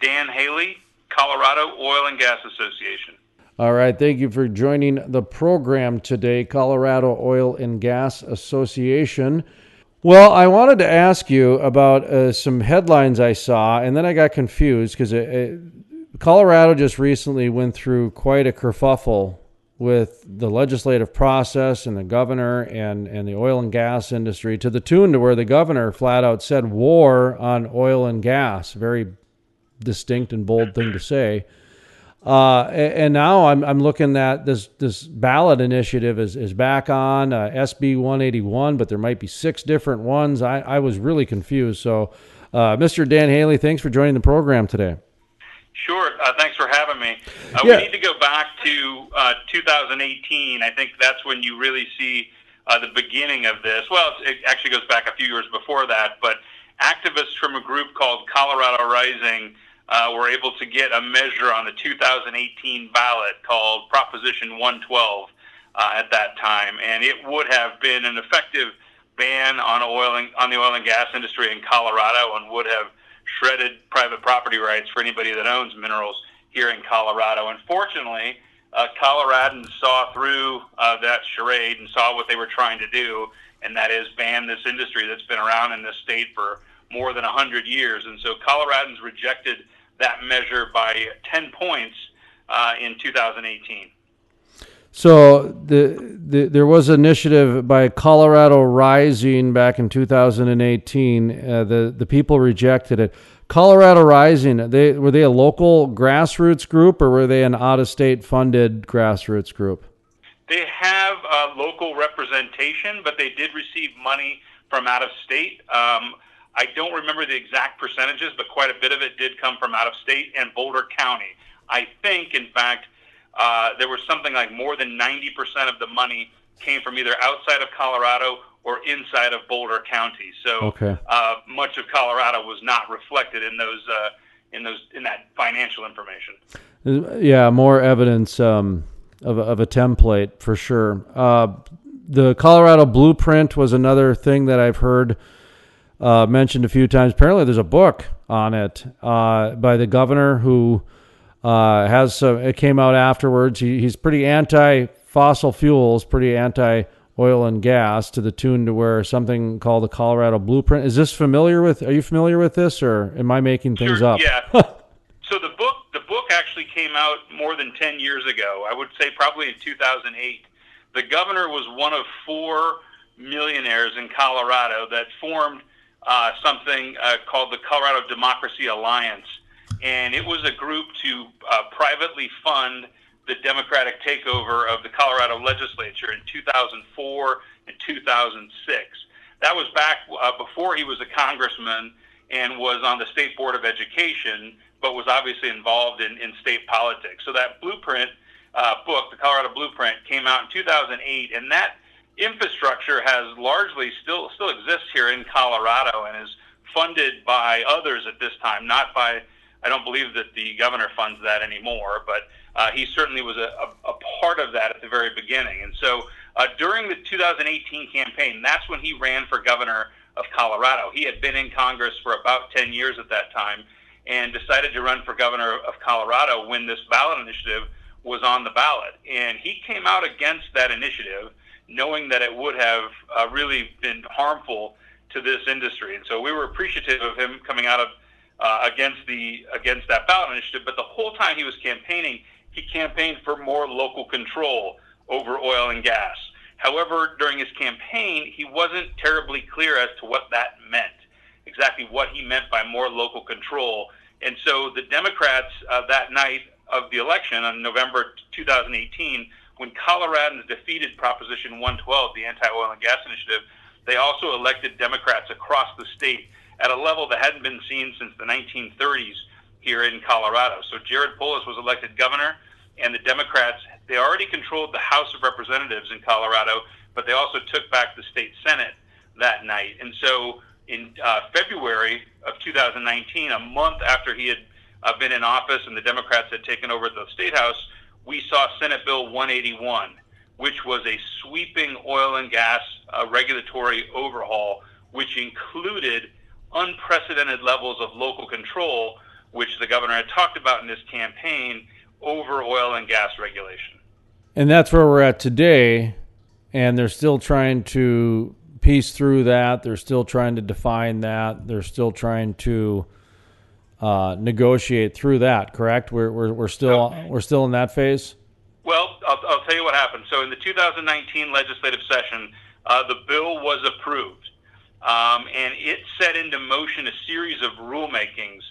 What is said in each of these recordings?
Dan Haley, Colorado Oil and Gas Association. All right. Thank you for joining the program today, Colorado Oil and Gas Association. Well, I wanted to ask you about uh, some headlines I saw, and then I got confused because Colorado just recently went through quite a kerfuffle with the legislative process and the governor and, and the oil and gas industry to the tune to where the governor flat out said war on oil and gas. Very distinct and bold thing to say. Uh, and now I'm, I'm looking at this this ballot initiative is, is back on uh, SB 181, but there might be six different ones. I, I was really confused. So, uh, Mr. Dan Haley, thanks for joining the program today. Sure. Uh, thanks for having me. Uh, yeah. We need to go back to uh, 2018. I think that's when you really see the beginning of this. Well, it actually goes back a few years before that, but activists from a group called Colorado Rising uh, were able to get a measure on the 2018 ballot called Proposition 112 uh, at that time, and it would have been an effective ban on oil and, on the oil and gas industry in Colorado, and would have shredded private property rights for anybody that owns minerals here in Colorado. Unfortunately, uh, Coloradans saw through uh, that charade and saw what they were trying to do, and that is ban this industry that's been around in this state for more than 100 years. And so Coloradans rejected that measure by 10 points uh, in 2018. So the, the, there was an initiative by Colorado Rising back in 2018. Uh, the the people rejected it. Colorado Rising, they were they a local grassroots group or were they an out of state funded grassroots group? They have a local representation, but they did receive money from out of state. Um, I don't remember the exact percentages, but quite a bit of it did come from out of state and Boulder County. I think, in fact, uh, there was something like more than 90% of the money came from either outside of Colorado or inside of Boulder County. So okay. uh, much of Colorado was not reflected in those uh, in those in that financial information. Yeah, more evidence um, of, of a template for sure. Uh, the Colorado Blueprint was another thing that I've heard uh, mentioned a few times. Apparently, there's a book on it uh, by the governor who uh, has some. It came out afterwards. He, he's pretty anti fossil fuels, pretty anti oil and gas to the tune to where something called the Colorado Blueprint. Is this familiar with? Are you familiar with this, or am I making things sure, up? Yeah. so the book, the book actually came out more than ten years ago. I would say probably in 2008. The governor was one of four millionaires in Colorado that formed uh, something uh, called the Colorado Democracy Alliance, and it was a group to uh, privately fund the Democratic takeover of the Colorado legislature in 2004 and 2006. That was back uh, before he was a congressman and was on the state board of education, but was obviously involved in, in state politics. So that blueprint uh, book, the Colorado Blueprint, came out in 2008, and that infrastructure has largely still still exists here in Colorado and is funded by others at this time, not by. I don't believe that the governor funds that anymore, but uh, he certainly was a, a, a, part of that at the very beginning. And so uh, during the 2018 campaign, that's when he ran for governor of Colorado. He had been in Congress for about 10 years at that time and decided to run for governor of Colorado when this ballot initiative was on the ballot. And he came out against that initiative knowing that it would have uh, really been harmful to this industry. And so we were appreciative of him coming out of uh, against the against that ballot initiative. But the whole time he was campaigning, he campaigned for more local control over oil and gas. However, during his campaign, he wasn't terribly clear as to what that meant, exactly what he meant by more local control. And so the Democrats uh, that night of the election on November 2018 when Coloradans defeated Proposition 112, the anti-oil and gas initiative, they also elected Democrats across the state at a level that hadn't been seen since the 1930s here in Colorado. So Jared Polis was elected governor, and the Democrats they already controlled the House of Representatives in Colorado, but they also took back the state Senate that night. And so in uh, February of 2019, a month after he had uh, been in office and the Democrats had taken over the state house, we saw Senate Bill 181, which was a sweeping oil and gas uh, regulatory overhaul, which included unprecedented levels of local control which the governor had talked about in this campaign, over oil and gas regulation. And that's where we're at today. And they're still trying to piece through that. They're still trying to define that. They're still trying to uh, negotiate through that. Correct? We're, we're, we're still okay. we're still in that phase. Well, I'll, I'll, tell you what happened. So in the 2019 legislative session, uh, the bill was approved, um, and it set into motion a series of rulemakings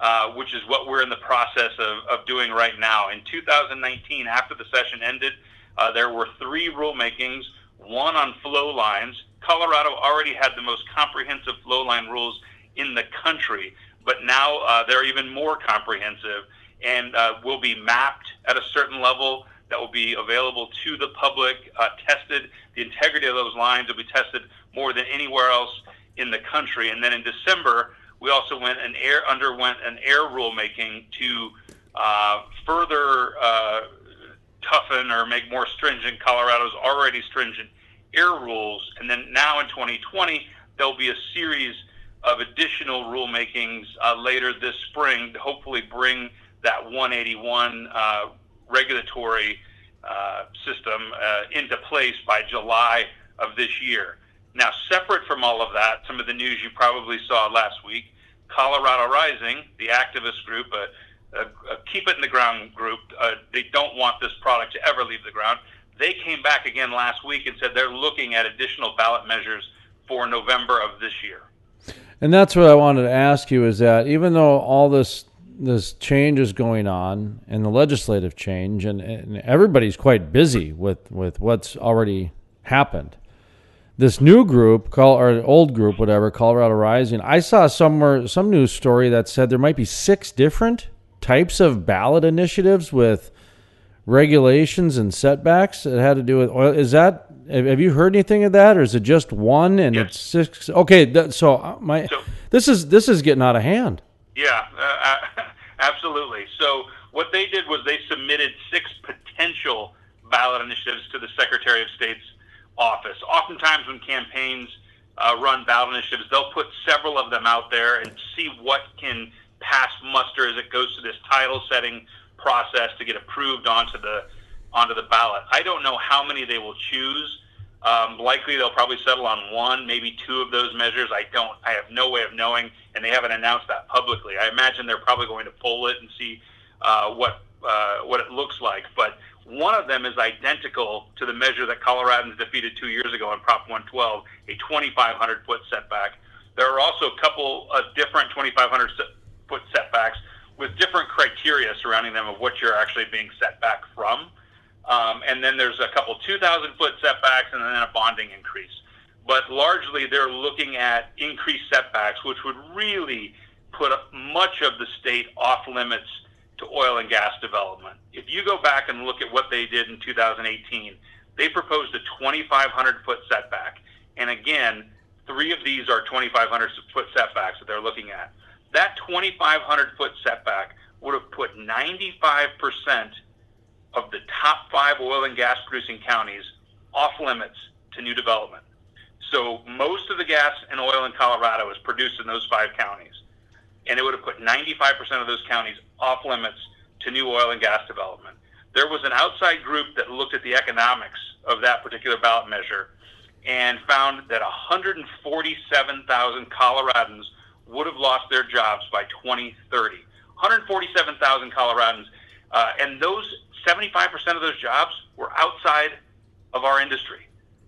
uh, which is what we're in the process of, of doing right now. In 2019, after the session ended, uh, there were three rulemakings, one on flow lines. Colorado already had the most comprehensive flow line rules in the country, but now uh, they're even more comprehensive and uh, will be mapped at a certain level that will be available to the public, uh, tested. The integrity of those lines will be tested more than anywhere else in the country. And then in December, we also went an air underwent an air rulemaking to uh, further uh, toughen or make more stringent Colorado's already stringent air rules. And then now in 2020, there'll be a series of additional rulemakings uh, later this spring to hopefully bring that 181 uh, regulatory uh, system uh, into place by July of this year. Now, separate from all of that, some of the news you probably saw last week, Colorado Rising, the activist group, a, a, a keep it in the ground group, uh, they don't want this product to ever leave the ground. They came back again last week and said they're looking at additional ballot measures for November of this year. And that's what I wanted to ask you is that even though all this this change is going on and the legislative change and, and everybody's quite busy with, with what's already happened this new group, call or old group, whatever, Colorado Rising. I saw somewhere some news story that said there might be six different types of ballot initiatives with regulations and setbacks that had to do with oil. Is that have you heard anything of that, or is it just one and yes. it's six? Okay, so uh, my so, this is this is getting out of hand. Yeah, uh, absolutely. So what they did was they submitted six potential ballot initiatives to the Secretary of State's office. Oftentimes, when campaigns uh, run ballot initiatives, they'll put several of them out there and see what can pass muster as it goes to this title setting process to get approved onto the onto the ballot. I don't know how many they will choose. Um, likely, they'll probably settle on one, maybe two of those measures. I don't. I have no way of knowing, and they haven't announced that publicly. I imagine they're probably going to poll it and see uh, what uh, what it looks like. But one of them is identical to the measure that Coloradans defeated two years ago on Prop 112, a 2,500 foot setback. There are also a couple of different 2,500 foot setbacks with different criteria surrounding them of what you're actually being set back from. Um, and then there's a couple 2,000 foot setbacks and then a bonding increase. But largely, they're looking at increased setbacks, which would really put much of the state off limits to oil and gas development. If you go back and look at what they did in 2018, they proposed a 2,500 foot setback. And again, three of these are 2,500 foot setbacks that they're looking at. That 2,500 foot setback would have put 95% of the top five oil and gas producing counties off limits to new development. So most of the gas and oil in Colorado is produced in those five counties and it would have put 95% of those counties off limits to new oil and gas development. There was an outside group that looked at the economics of that particular ballot measure and found that 147,000 Coloradans would have lost their jobs by 2030. 147,000 Coloradans, uh, and those 75% of those jobs were outside of our industry.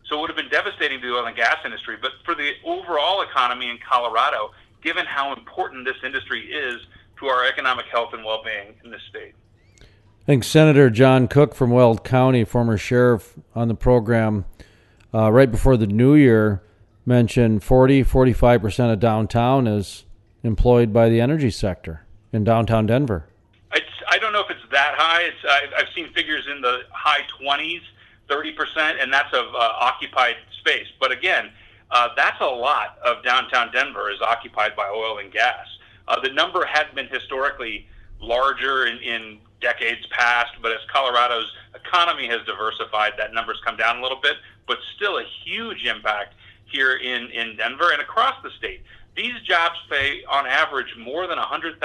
So it would have been devastating to the oil and gas industry. But for the overall economy in Colorado, given how important this industry is to our economic health and well being in this state. I think Senator John Cooke from Weld County, former sheriff on the program, uh, right before the new year, mentioned 40, 45% of downtown is employed by the energy sector in downtown Denver. It's, I don't know if it's that high. It's, I've, I've seen figures in the high 20s, 30%, and that's of uh, occupied space. But again, uh, that's a lot of downtown Denver is occupied by oil and gas. Uh, the number had been historically larger in, in decades past, but as Colorado's economy has diversified, that number's come down a little bit, but still a huge impact here in, in Denver and across the state. These jobs pay, on average, more than $100,000,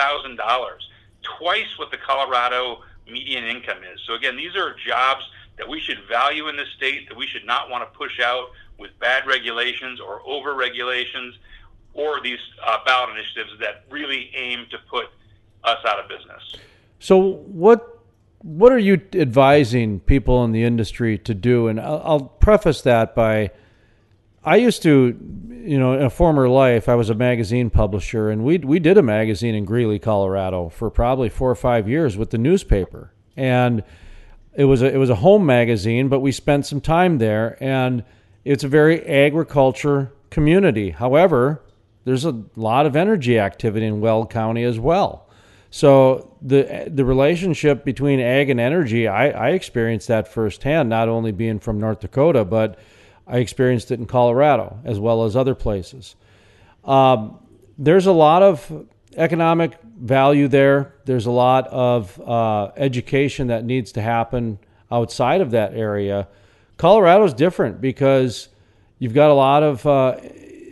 twice what the Colorado median income is. So, again, these are jobs that we should value in the state, that we should not want to push out with bad regulations or over regulations or these uh, ballot initiatives that really aim to put us out of business. So, what what are you advising people in the industry to do? And I'll, I'll preface that by I used to, you know, in a former life, I was a magazine publisher, and we we did a magazine in Greeley, Colorado, for probably four or five years with the newspaper, and it was a, it was a home magazine, but we spent some time there, and it's a very agriculture community. However, there's a lot of energy activity in Weld County as well. So the the relationship between ag and energy, I, I experienced that firsthand, not only being from North Dakota, but I experienced it in Colorado as well as other places. Um, there's a lot of economic value there. There's a lot of uh, education that needs to happen outside of that area. Colorado's different because you've got a lot of uh,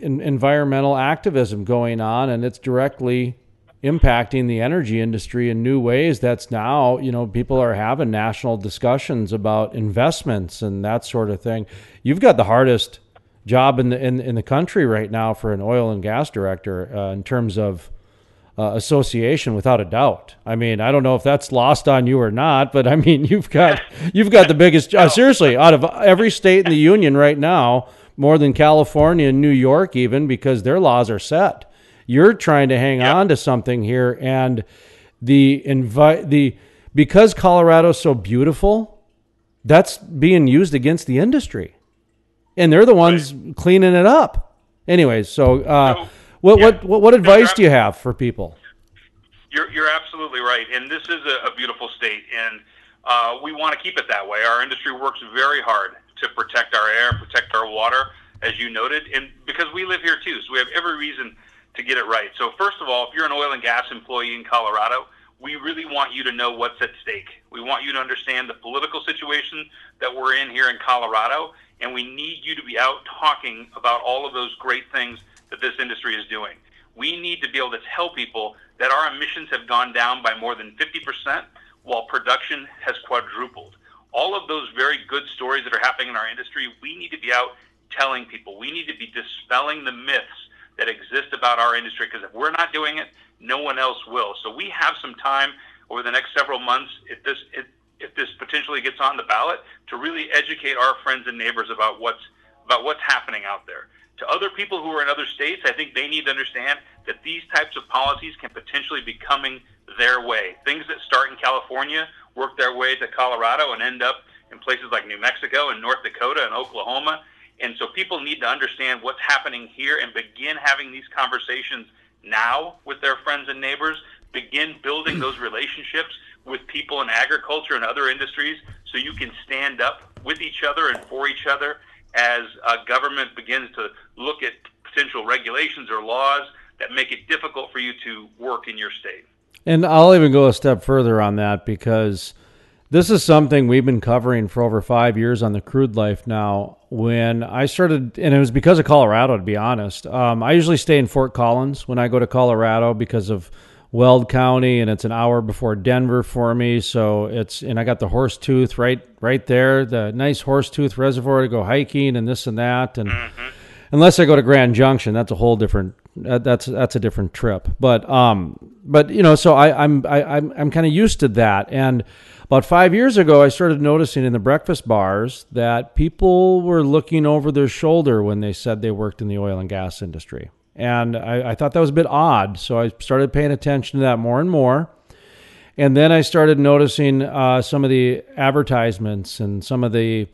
in, environmental activism going on, and it's directly impacting the energy industry in new ways. That's now, you know, people are having national discussions about investments and that sort of thing. You've got the hardest job in the in, in the country right now for an oil and gas director uh, in terms of uh, association without a doubt. I mean, I don't know if that's lost on you or not, but I mean, you've got you've got the biggest uh, seriously out of every state in the union right now, more than California and New York even because their laws are set. You're trying to hang yep. on to something here and the invite the because Colorado's so beautiful, that's being used against the industry. And they're the ones right. cleaning it up. Anyways, so uh, so, what, yeah. what, what what advice do you have for people? You're you're absolutely right, and this is a, a beautiful state, and uh, we want to keep it that way. Our industry works very hard to protect our air, protect our water, as you noted, and because we live here too, so we have every reason to get it right. So first of all, if you're an oil and gas employee in Colorado, we really want you to know what's at stake. We want you to understand the political situation that we're in here in Colorado, and we need you to be out talking about all of those great things that this industry is doing. We need to be able to tell people that our emissions have gone down by more than 50% while production has quadrupled. All of those very good stories that are happening in our industry, we need to be out telling people. We need to be dispelling the myths that exist about our industry because if we're not doing it, no one else will. So we have some time over the next several months if this if, if this potentially gets on the ballot to really educate our friends and neighbors about what's about what's happening out there to other people who are in other states, I think they need to understand that these types of policies can potentially be coming their way. Things that start in California work their way to Colorado and end up in places like New Mexico and North Dakota and Oklahoma. And so people need to understand what's happening here and begin having these conversations now with their friends and neighbors. Begin building those relationships with people in agriculture and other industries so you can stand up with each other and for each other as a government begins to look at potential regulations or laws that make it difficult for you to work in your state. And I'll even go a step further on that because this is something we've been covering for over five years on the crude life now. When I started, and it was because of Colorado, to be honest. Um, I usually stay in Fort Collins when I go to Colorado because of Weld County, and it's an hour before Denver for me. So it's and I got the Horsetooth right right there, the nice Horsetooth Reservoir to go hiking and this and that. And mm-hmm. unless I go to Grand Junction, that's a whole different that's that's a different trip. But um, but you know, so I, I'm I, I'm I'm kind of used to that. And about five years ago, I started noticing in the breakfast bars that people were looking over their shoulder when they said they worked in the oil and gas industry. And I, I thought that was a bit odd. So I started paying attention to that more and more. And then I started noticing uh, some of the advertisements and some of the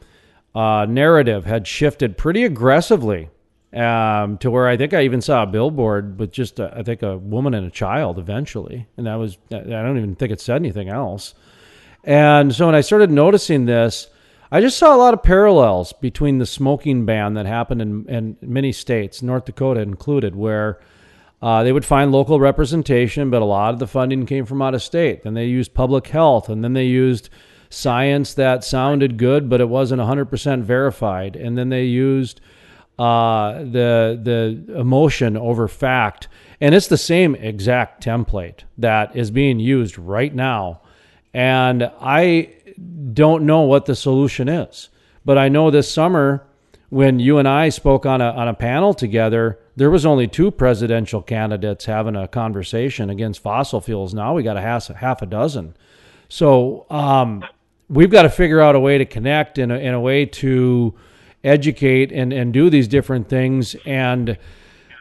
uh, narrative had shifted pretty aggressively um, to where I think I even saw a billboard with just, a, I think, a woman and a child eventually. And that was, I don't even think it said anything else. And so when I started noticing this, I just saw a lot of parallels between the smoking ban that happened in, in many states, North Dakota included, where uh, they would find local representation, but a lot of the funding came from out of state. Then they used public health, and then they used science that sounded good, but it wasn't 100% verified. And then they used uh, the the emotion over fact, and it's the same exact template that is being used right now. And I don't know what the solution is, but I know this summer when you and I spoke on a on a panel together, there was only two presidential candidates having a conversation against fossil fuels. Now we got a half, half a dozen. So um, we've got to figure out a way to connect in a, in a way to educate and, and do these different things. And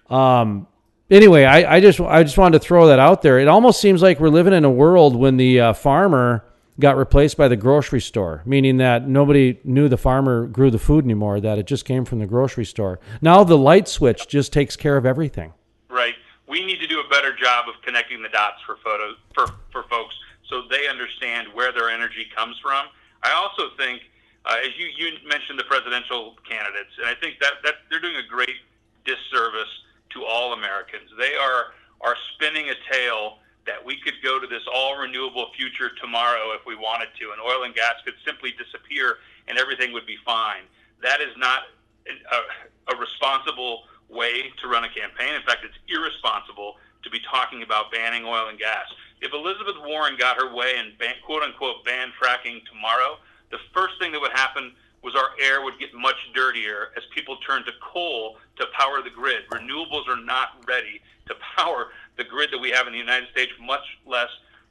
um, anyway, I, I just I just wanted to throw that out there. It almost seems like we're living in a world when the uh, farmer got replaced by the grocery store, meaning that nobody knew the farmer grew the food anymore, that it just came from the grocery store. Now the light switch just takes care of everything. Right. We need to do a better job of connecting the dots for photos for, for folks so they understand where their energy comes from. I also think, uh, as you, you mentioned the presidential candidates, and I think that, that they're doing a great disservice to all Americans. They are are spinning a tale that we could go to this all renewable future tomorrow if we wanted to, and oil and gas could simply disappear and everything would be fine. That is not a, a responsible way to run a campaign. In fact, it's irresponsible to be talking about banning oil and gas. If Elizabeth Warren got her way and ban, quote unquote ban fracking tomorrow, the first thing that would happen was our air would get much dirtier as people turn to coal to power the grid. Renewables are not ready to power the grid that we have in the United States, much less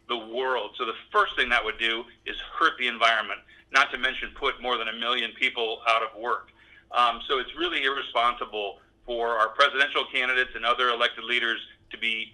the world. So the first thing that would do is hurt the environment, not to mention put more than a million people out of work. Um, so it's really irresponsible for our presidential candidates and other elected leaders to be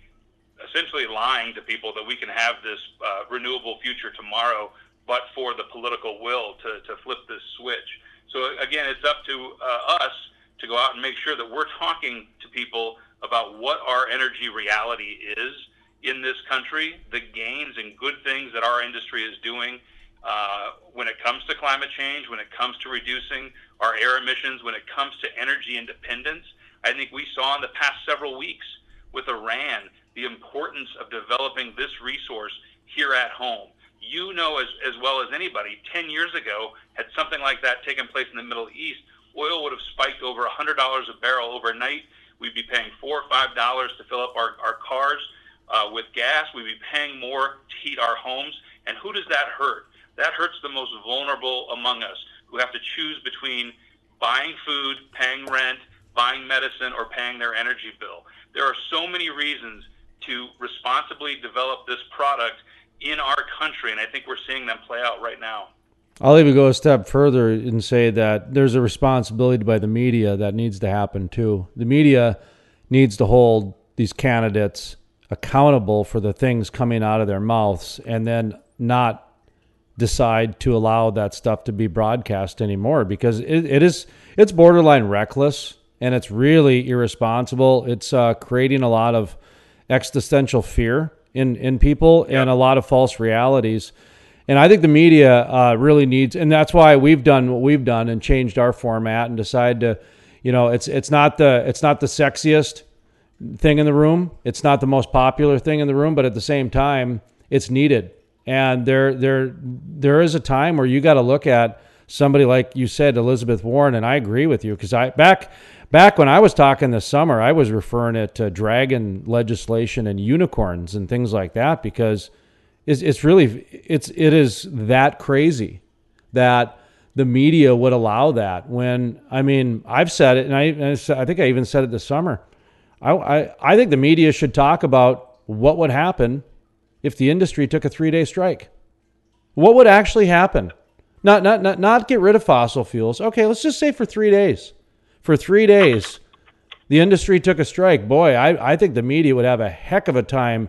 essentially lying to people that we can have this uh, renewable future tomorrow, but for the political will to, to flip this switch. So again, it's up to uh, us to go out and make sure that we're talking to people about what our energy reality is in this country, the gains and good things that our industry is doing uh, when it comes to climate change, when it comes to reducing our air emissions, when it comes to energy independence. I think we saw in the past several weeks with Iran the importance of developing this resource here at home. You know as, as well as anybody, 10 years ago, had something like that taken place in the Middle East, oil would have spiked over $100 a barrel overnight. We'd be paying four or five dollars to fill up our, our cars uh, with gas. We'd be paying more to heat our homes. And who does that hurt? That hurts the most vulnerable among us who have to choose between buying food, paying rent, buying medicine, or paying their energy bill. There are so many reasons to responsibly develop this product in our country, and I think we're seeing them play out right now. I'll even go a step further and say that there's a responsibility by the media that needs to happen too. The media needs to hold these candidates accountable for the things coming out of their mouths and then not decide to allow that stuff to be broadcast anymore because it, it is it's borderline reckless and it's really irresponsible. It's uh, creating a lot of existential fear in in people yep. and a lot of false realities. And I think the media uh, really needs, and that's why we've done what we've done and changed our format and decided to, you know, it's it's not the it's not the sexiest thing in the room, it's not the most popular thing in the room, but at the same time, it's needed. And there there there is a time where you got to look at somebody like you said, Elizabeth Warren, and I agree with you because I back back when I was talking this summer, I was referring it to dragon legislation and unicorns and things like that because it's, it's really it's it is that crazy that the media would allow that when I mean I've said it and I I think I even said it this summer. I, I, I think the media should talk about what would happen if the industry took a three day strike. What would actually happen? Not, not, not, not get rid of fossil fuels. Okay, let's just say for three days. For three days, the industry took a strike. Boy, I, I think the media would have a heck of a time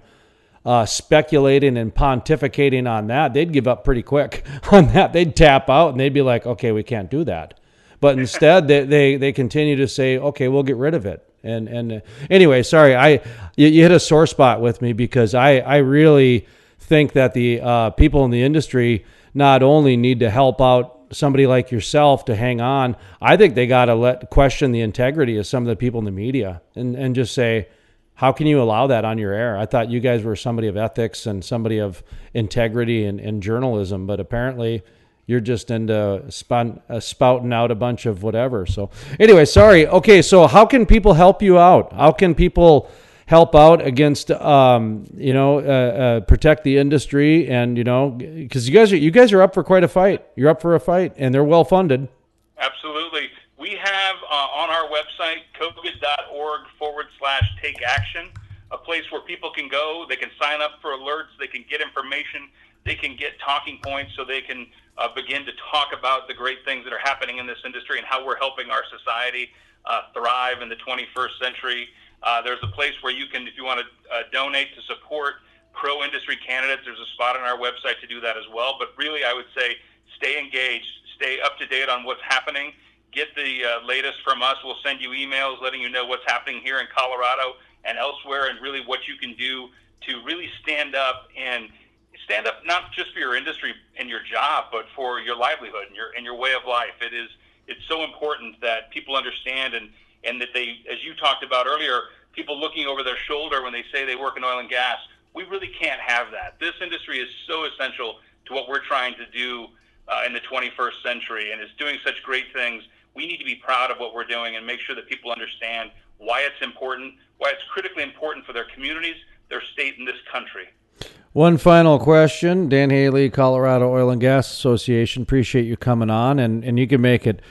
uh, speculating and pontificating on that, they'd give up pretty quick on that. They'd tap out and they'd be like, okay, we can't do that. But instead, they, they, they continue to say, okay, we'll get rid of it. And and uh, anyway, sorry, I you, you, hit a sore spot with me because I I really think that the uh, people in the industry not only need to help out somebody like yourself to hang on. I think they got to let question the integrity of some of the people in the media and and just say, how can you allow that on your air? I thought you guys were somebody of ethics and somebody of integrity and, and journalism, but apparently you're just into spun, uh, spouting out a bunch of whatever. So anyway, sorry. Okay, so how can people help you out? How can people help out against um, you know uh, uh, protect the industry and you know because you guys are you guys are up for quite a fight. You're up for a fight, and they're well funded. Absolutely. We have uh, on our website coga.org forward slash take action, a place where people can go. They can sign up for alerts. They can get information. They can get talking points so they can uh, begin to talk about the great things that are happening in this industry and how we're helping our society uh, thrive in the 21st century. Uh, there's a place where you can, if you want to uh, donate to support pro industry candidates, there's a spot on our website to do that as well. But really, I would say stay engaged, stay up to date on what's happening. Get the uh, latest from us. We'll send you emails letting you know what's happening here in Colorado and elsewhere, and really what you can do to really stand up and stand up not just for your industry and your job, but for your livelihood and your and your way of life. It is it's so important that people understand and and that they, as you talked about earlier, people looking over their shoulder when they say they work in oil and gas. We really can't have that. This industry is so essential to what we're trying to do uh, in the 21st century, and is doing such great things. We need to be proud of what we're doing and make sure that people understand why it's important, why it's critically important for their communities, their state, and this country. One final question. Dan Haley, Colorado Oil and Gas Association. Appreciate you coming on, and, and you can make it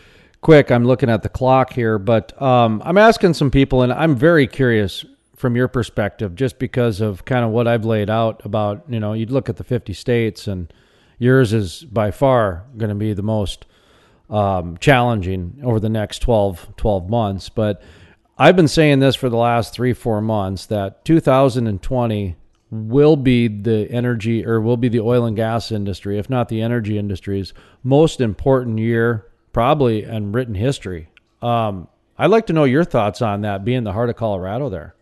quick. I'm looking at the clock here, but um, I'm asking some people, and I'm very curious from your perspective, just because of kind of what I've laid out about, you know, you'd look at the 50 states, and yours is by far going to be the most um, challenging over the next 12, 12 months. But I've been saying this for the last three, four months that 2020 will be the energy or will be the oil and gas industry, if not the energy industry's most important year, probably in written history. Um, I'd like to know your thoughts on that, being the heart of Colorado there.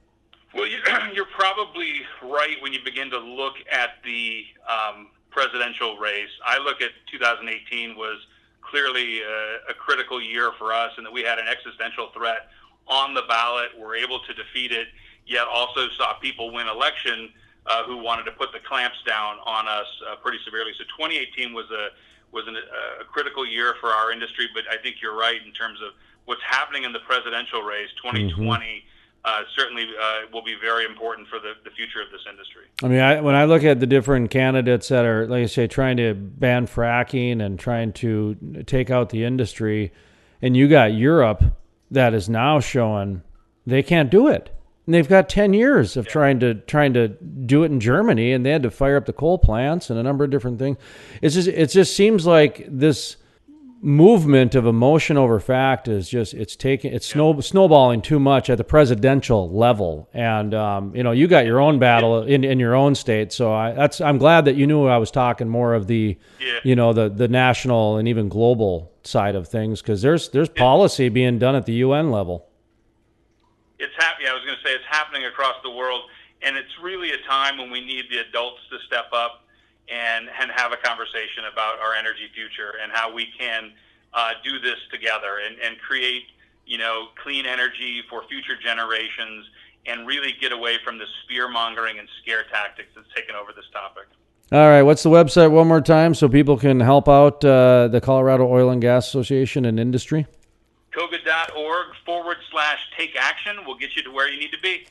Well, you're probably right when you begin to look at the um, presidential race. I look at 2018 was clearly a, a critical year for us, and that we had an existential threat on the ballot. We're able to defeat it, yet also saw people win election uh, who wanted to put the clamps down on us uh, pretty severely. So 2018 was a was an, a critical year for our industry, but I think you're right in terms of what's happening in the presidential race. 2020. Mm-hmm. Uh, certainly uh, will be very important for the, the future of this industry. I mean, I, when I look at the different candidates that are, like I say, trying to ban fracking and trying to take out the industry, and you got Europe that is now showing they can't do it. And they've got 10 years of yeah. trying to trying to do it in Germany and they had to fire up the coal plants and a number of different things. It's just it just seems like this movement of emotion over fact is just it's taking it's snow, snowballing too much at the presidential level and um, you know you got your own battle in, in your own state so I that's I'm glad that you knew I was talking more of the yeah. you know the the national and even global side of things because there's there's policy being done at the UN level it's happening. I was going to say it's happening across the world, and it's really a time when we need the adults to step up and and have a conversation about our energy future and how we can uh, do this together and, and create you know clean energy for future generations and really get away from the spear mongering and scare tactics that's taken over this topic. All right, what's the website one more time so people can help out uh, the Colorado Oil and Gas Association and industry? coga.org forward slash take action will get you to where you need to be.